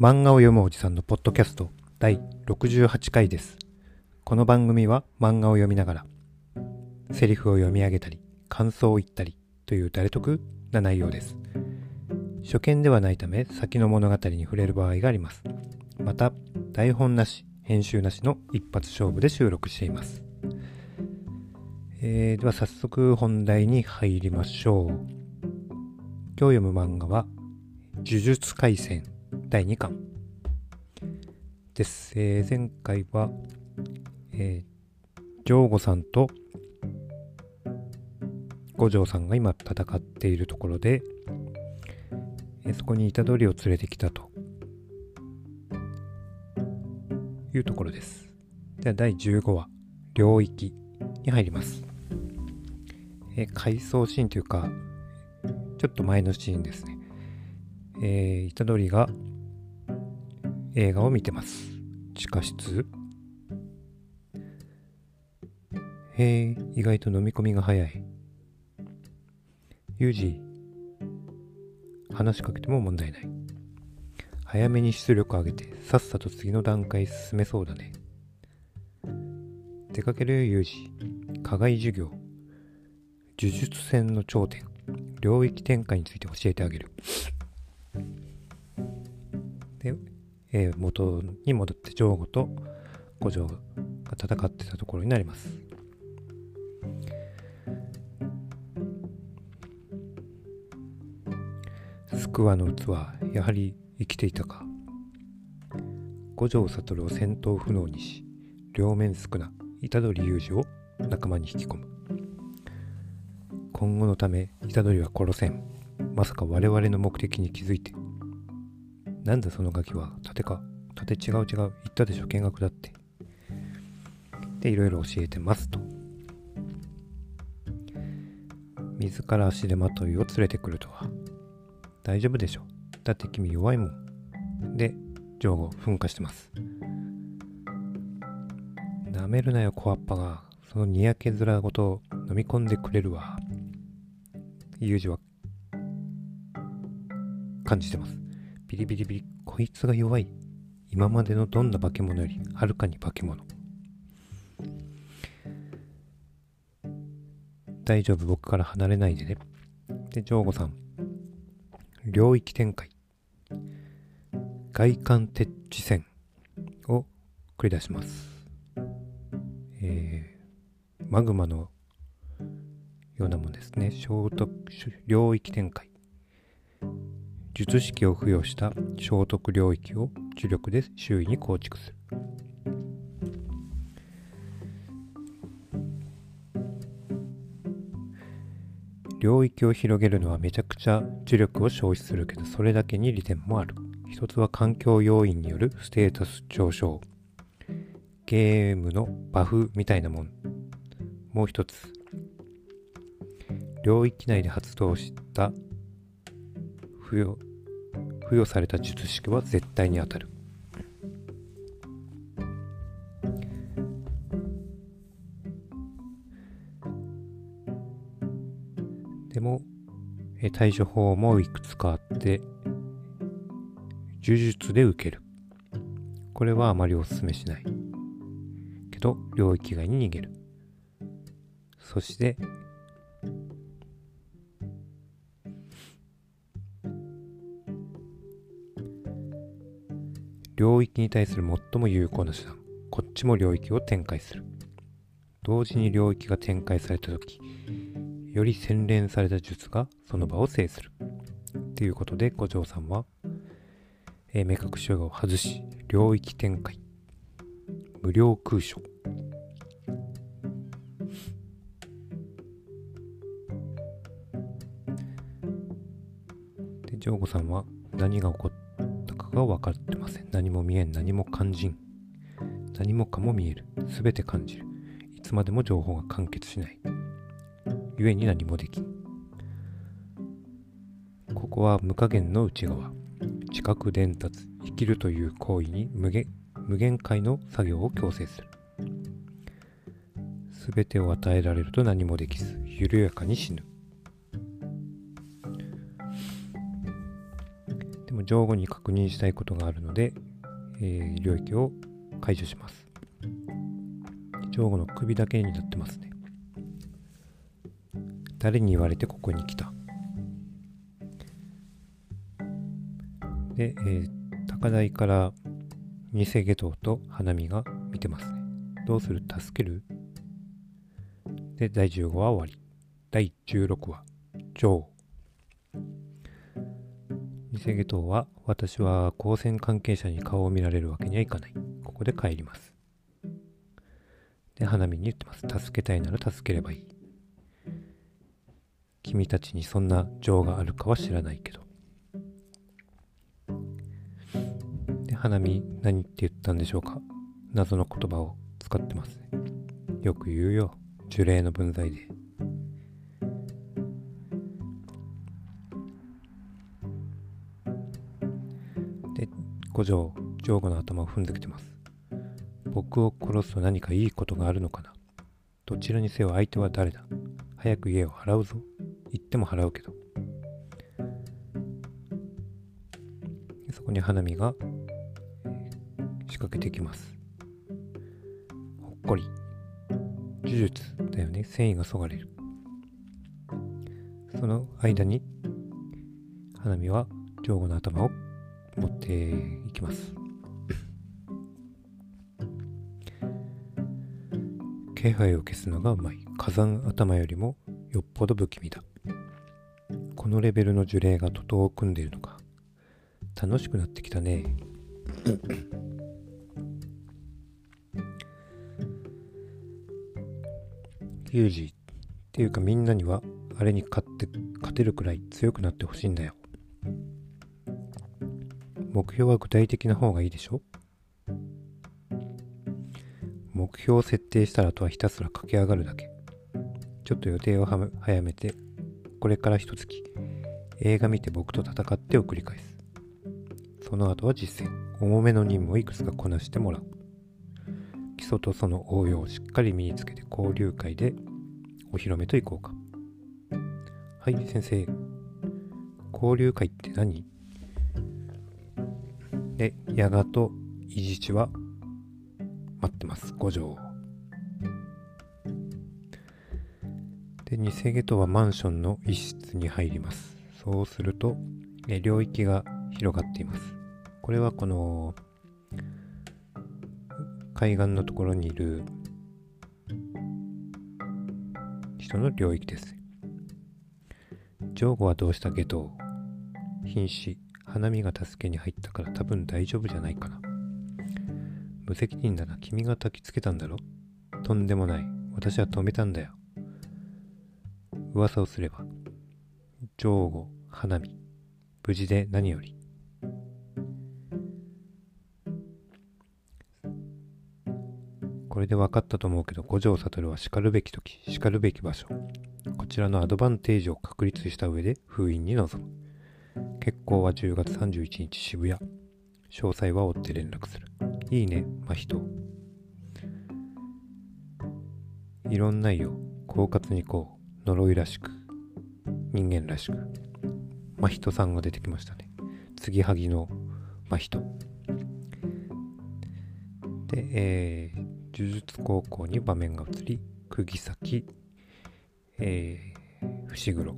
漫画を読むおじさんのポッドキャスト第68回です。この番組は漫画を読みながらセリフを読み上げたり感想を言ったりという誰得な内容です。初見ではないため先の物語に触れる場合があります。また台本なし編集なしの一発勝負で収録しています。えーでは早速本題に入りましょう。今日読む漫画は呪術廻戦第2巻です。えー前回は、えー、ジョーゴさんと五条さんが今戦っているところで、えーそこに虎杖を連れてきたというところです。では第15話、領域に入ります。えー回想シーンというか、ちょっと前のシーンですね。えー、虎杖が映画を見てます。地下室へえ、意外と飲み込みが早い。ユージ、話しかけても問題ない。早めに出力上げて、さっさと次の段階進めそうだね。出かけるよ、ユージ。課外授業。呪術戦の頂点。領域展開について教えてあげる。で、えー元に戻ってジョーゴと五条が戦ってたところになります。スクワの器、やはり生きていたか。五条悟を戦闘不能にし、両面少な、虎杖裕二を仲間に引き込む。今後のため、虎杖は殺せん。まさか我々の目的に気づいて。なんだそのガキは、盾か？盾違う違う。言ったでしょ、見学だって。で、いろいろ教えてますと。自ら足でまといを連れてくるとは。大丈夫でしょ？だって君弱いもん。で、上後噴火してます。なめるなよ、小っぱが。そのにやけ面ごと飲み込んでくれるわ。ユージは感じてます。ビリビリビリ、こいつが弱い。今までのどんな化け物よりはるかに化け物。大丈夫、僕から離れないでね。で、ジョーゴさん。領域展開。外観鉄地線を繰り出します。えー、マグマのようなものですね。聖徳領域展開。術式を付与した聖徳領域を呪力で周囲に構築する。領域を広げるのはめちゃくちゃ呪力を消費するけどそれだけに利点もある。一つは環境要因によるステータス上昇。ゲームのバフみたいなもん。もう一つ。領域内で発動した付与付与された術式は絶対に当たる。でも、対処法もいくつかあって、呪術で受ける。これはあまりお勧めしない。けど、領域外に逃げる。そして、領域に対する最も有効な手段。こっちも領域を展開する。同時に領域が展開されたとき、より洗練された術がその場を制する。ということで、五条さんは、えー目隠しを外し、領域展開。無料空所。で、ジョーゴさんは何が起こっが分かってません。何も見えん、何も感じん。何もかも見える。すべて感じる。いつまでも情報が完結しない。故に何もできん。ここは無加減の内側。知覚伝達、生きるという行為に無限無限界の作業を強制する。すべてを与えられると何もできず、緩やかに死ぬ。も上後に確認したいことがあるので、えー、領域を解除します。上後の首だけになってますね。誰に言われてここに来た？で、えー、高台から偽下等と花見が見てますね。どうする？助ける？で、第15話終わり。第16話、女偽下等は、私は光線関係者に顔を見られるわけにはいかない。ここで帰ります。で、花見に言ってます。助けたいなら助ければいい。君たちにそんな情があるかは知らないけど。で、花見何って言ったんでしょうか謎の言葉を使ってます。よく言うよ。呪霊の分際。で、五条、上後の頭を踏んできてます。僕を殺すと何かいいことがあるのかな？どちらにせよ相手は誰だ？早く家を払うぞ。言っても払うけど。そこに花見が仕掛けてきます。ほっこり。呪術だよね。繊維がそがれる。その間に花見は上後の頭を持っていきます。気配を消すのがうまい。火山頭よりもよっぽど不気味だ。このレベルの呪霊が徒党を組んでいるのか。楽しくなってきたね。ユージっていうかみんなにはあれに勝って勝てるくらい強くなってほしいんだよ。目標は具体的な方がいいでしょ？目標を設定したらとはひたすら駆け上がるだけ。ちょっと予定を早めて、これから一月、映画見て僕と戦ってを繰り返す。その後は実践、重めの任務をいくつかこなしてもらう。基礎とその応用をしっかり身につけて交流会でお披露目といこうか。はい、先生。交流会って何？で、ヤガとイジチは待ってます。五条。で、偽ゲトはマンションの一室に入ります。そうすると、え領域が広がっています。これはこの海岸のところにいる人の領域です。ジョーゴはどうしたけど、瀕死、花見が助けに入ったから多分大丈夫じゃないかな。無責任だな。君が焚きつけたんだろ？とんでもない。私は止めたんだよ。噂をすれば、上後、花見、無事で何より。これで分かったと思うけど、五条悟は叱るべき時、叱るべき場所。こちらのアドバンテージを確立した上で封印に臨む。結婚は10月31日渋谷。詳細は追って連絡する。いいね、真人。いろんなよ。狡猾にこう。呪いらしく。人間らしく。真人さんが出てきましたね。継ぎはぎの真人。で、えー、呪術高校に場面が移り、釘先、えー、伏黒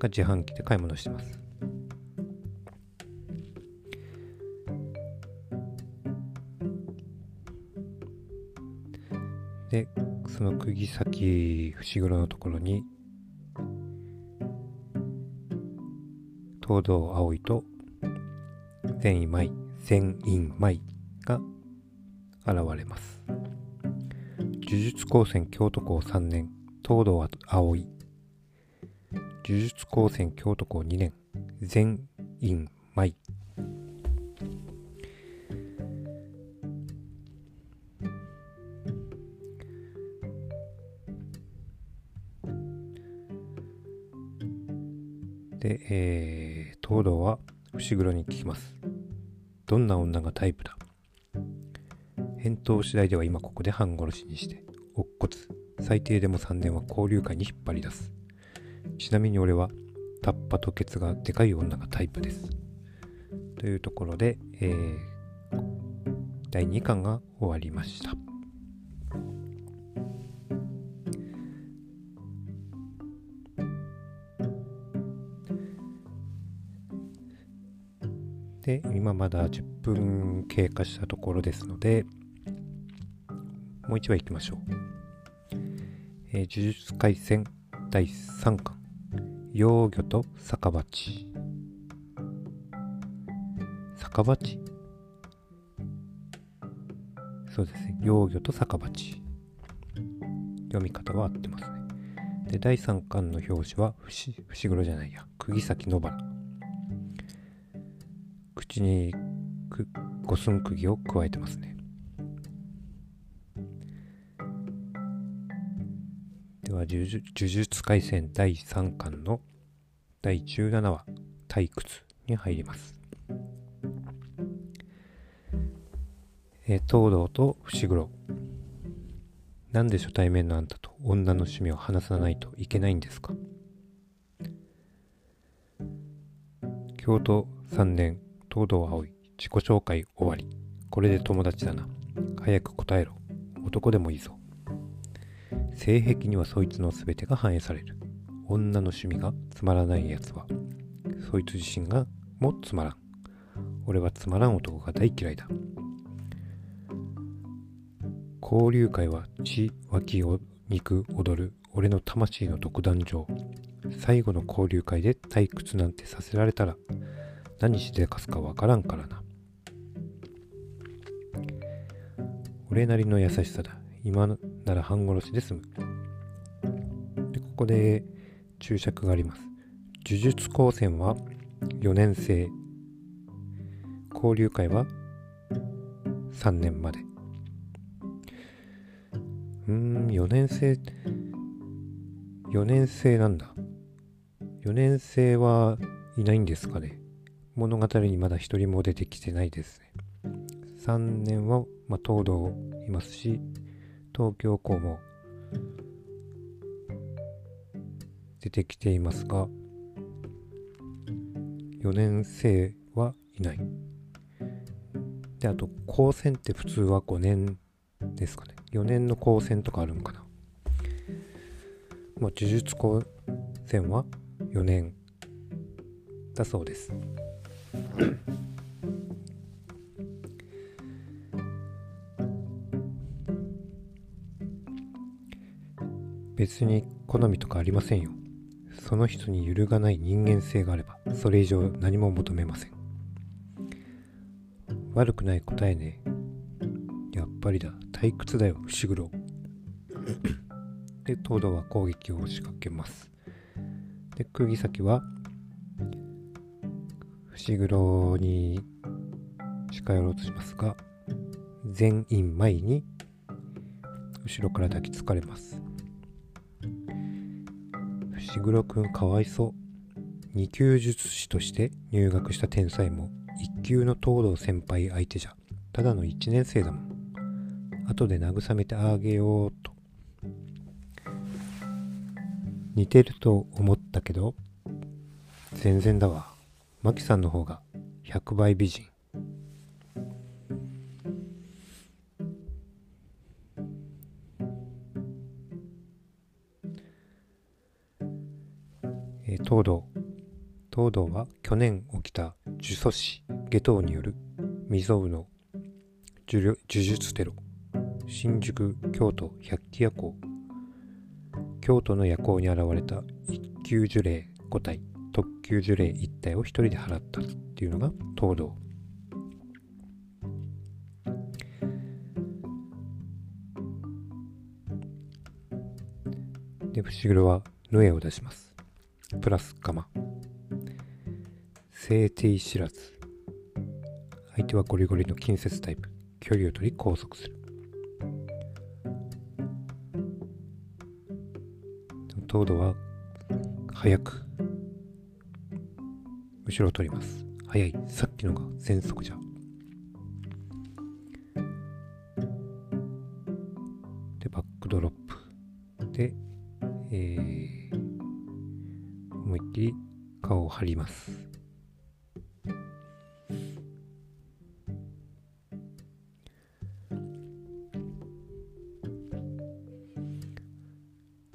が自販機で買い物してます。でその釘先伏黒のところに東堂葵と善意舞善院舞が現れます呪術高専京都校3年東堂葵呪術高専京都校2年善院舞で、えー、東堂は伏黒に聞きます。どんな女がタイプだ？返答次第では今ここで半殺しにして、乙骨、最低でも3年は交流会に引っ張り出す。ちなみに俺は、タッパとケツがでかい女がタイプです。というところで、えー、第2巻が終わりました。で、今まだ10分経過したところですので、もう一話いきましょう。えー、呪術廻戦第3巻、幼魚と酒鉢。酒鉢？そうですね。幼魚と酒鉢。読み方は合ってますね。で、第3巻の表紙は、伏黒じゃないや、釘崎野原。口に五寸釘を加えてますね。呪術廻戦第3巻の第17話、退屈に入ります。え、東堂と伏黒。なんで初対面のあんたと女の趣味を話さないといけないんですか？京都3年東堂葵自己紹介終わり。これで友達だな。早く答えろ。男でもいいぞ。性癖にはそいつの全てが反映される。女の趣味がつまらないやつはそいつ自身がもつまらん。俺はつまらん男が大嫌いだ。交流会は血脇を肉踊る。俺の魂の独壇場。最後の交流会で退屈なんてさせられたら何しでかすかわからんからな。俺なりの優しさだ。今のなら半殺しで済む。で、ここで注釈があります。呪術高専は4年生。交流会は3年まで。うん、4年生、4年生なんだ。4年生はいないんですかね。物語にまだ一人も出てきてないですね。3年は、まあ、東堂いますし、東京校も出てきていますが、4年生はいない。で、あと、高専って普通は5年ですかね。4年の高専とかあるのかな。まあ、呪術高専は4年だそうです。別に好みとかありませんよ。その人に揺るがない人間性があれば、それ以上何も求めません。悪くない答えね。やっぱりだ、退屈だよ、伏黒。で、東堂は攻撃を仕掛けます。で、釘先は、伏黒に近寄ろうとしますが、全員前に後ろから抱きつかれます。伏黒くんかわいそう。2級術師として入学した天才も1級の東堂先輩相手じゃ、ただの1年生だもん。後で慰めてあげようと。似てると思ったけど、全然だわ。マキさんの方が100倍美人。東堂。東堂は去年起きた呪詛師下等による未曾有の呪術テロ。新宿、京都、百鬼夜行。京都の夜行に現れた一級呪霊5体。特級呪霊一体を一人で払ったっていうのが東堂で伏黒はヌエを出しますプラスガマ聖帝知らず相手はゴリゴリの近接タイプ距離を取り拘束する東堂は早く後ろを取ります。早い。さっきのが全速じゃ。ップ。で、えー、思いっきり顔を張ります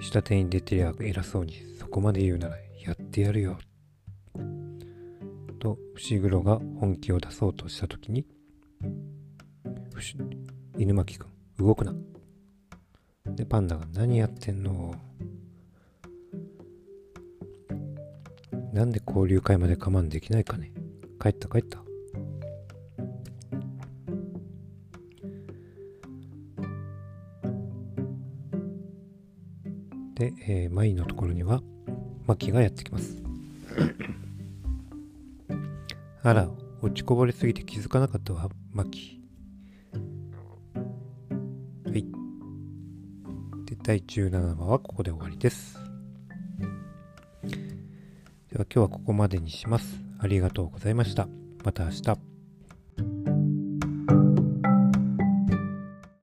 下手に出てりゃ偉そうにそこまで言うならやってやるよと伏黒が本気を出そうとした時に犬巻くん動くなでパンダが何やってんのなんで交流会まで我慢できないかね？帰った帰った。で、えー、マイのところにはマキがやってきます。あら落ちこぼれすぎて気づかなかったわマキはい。で第17話はここで終わりです。では今日はここまでにします。ありがとうございました。また明日。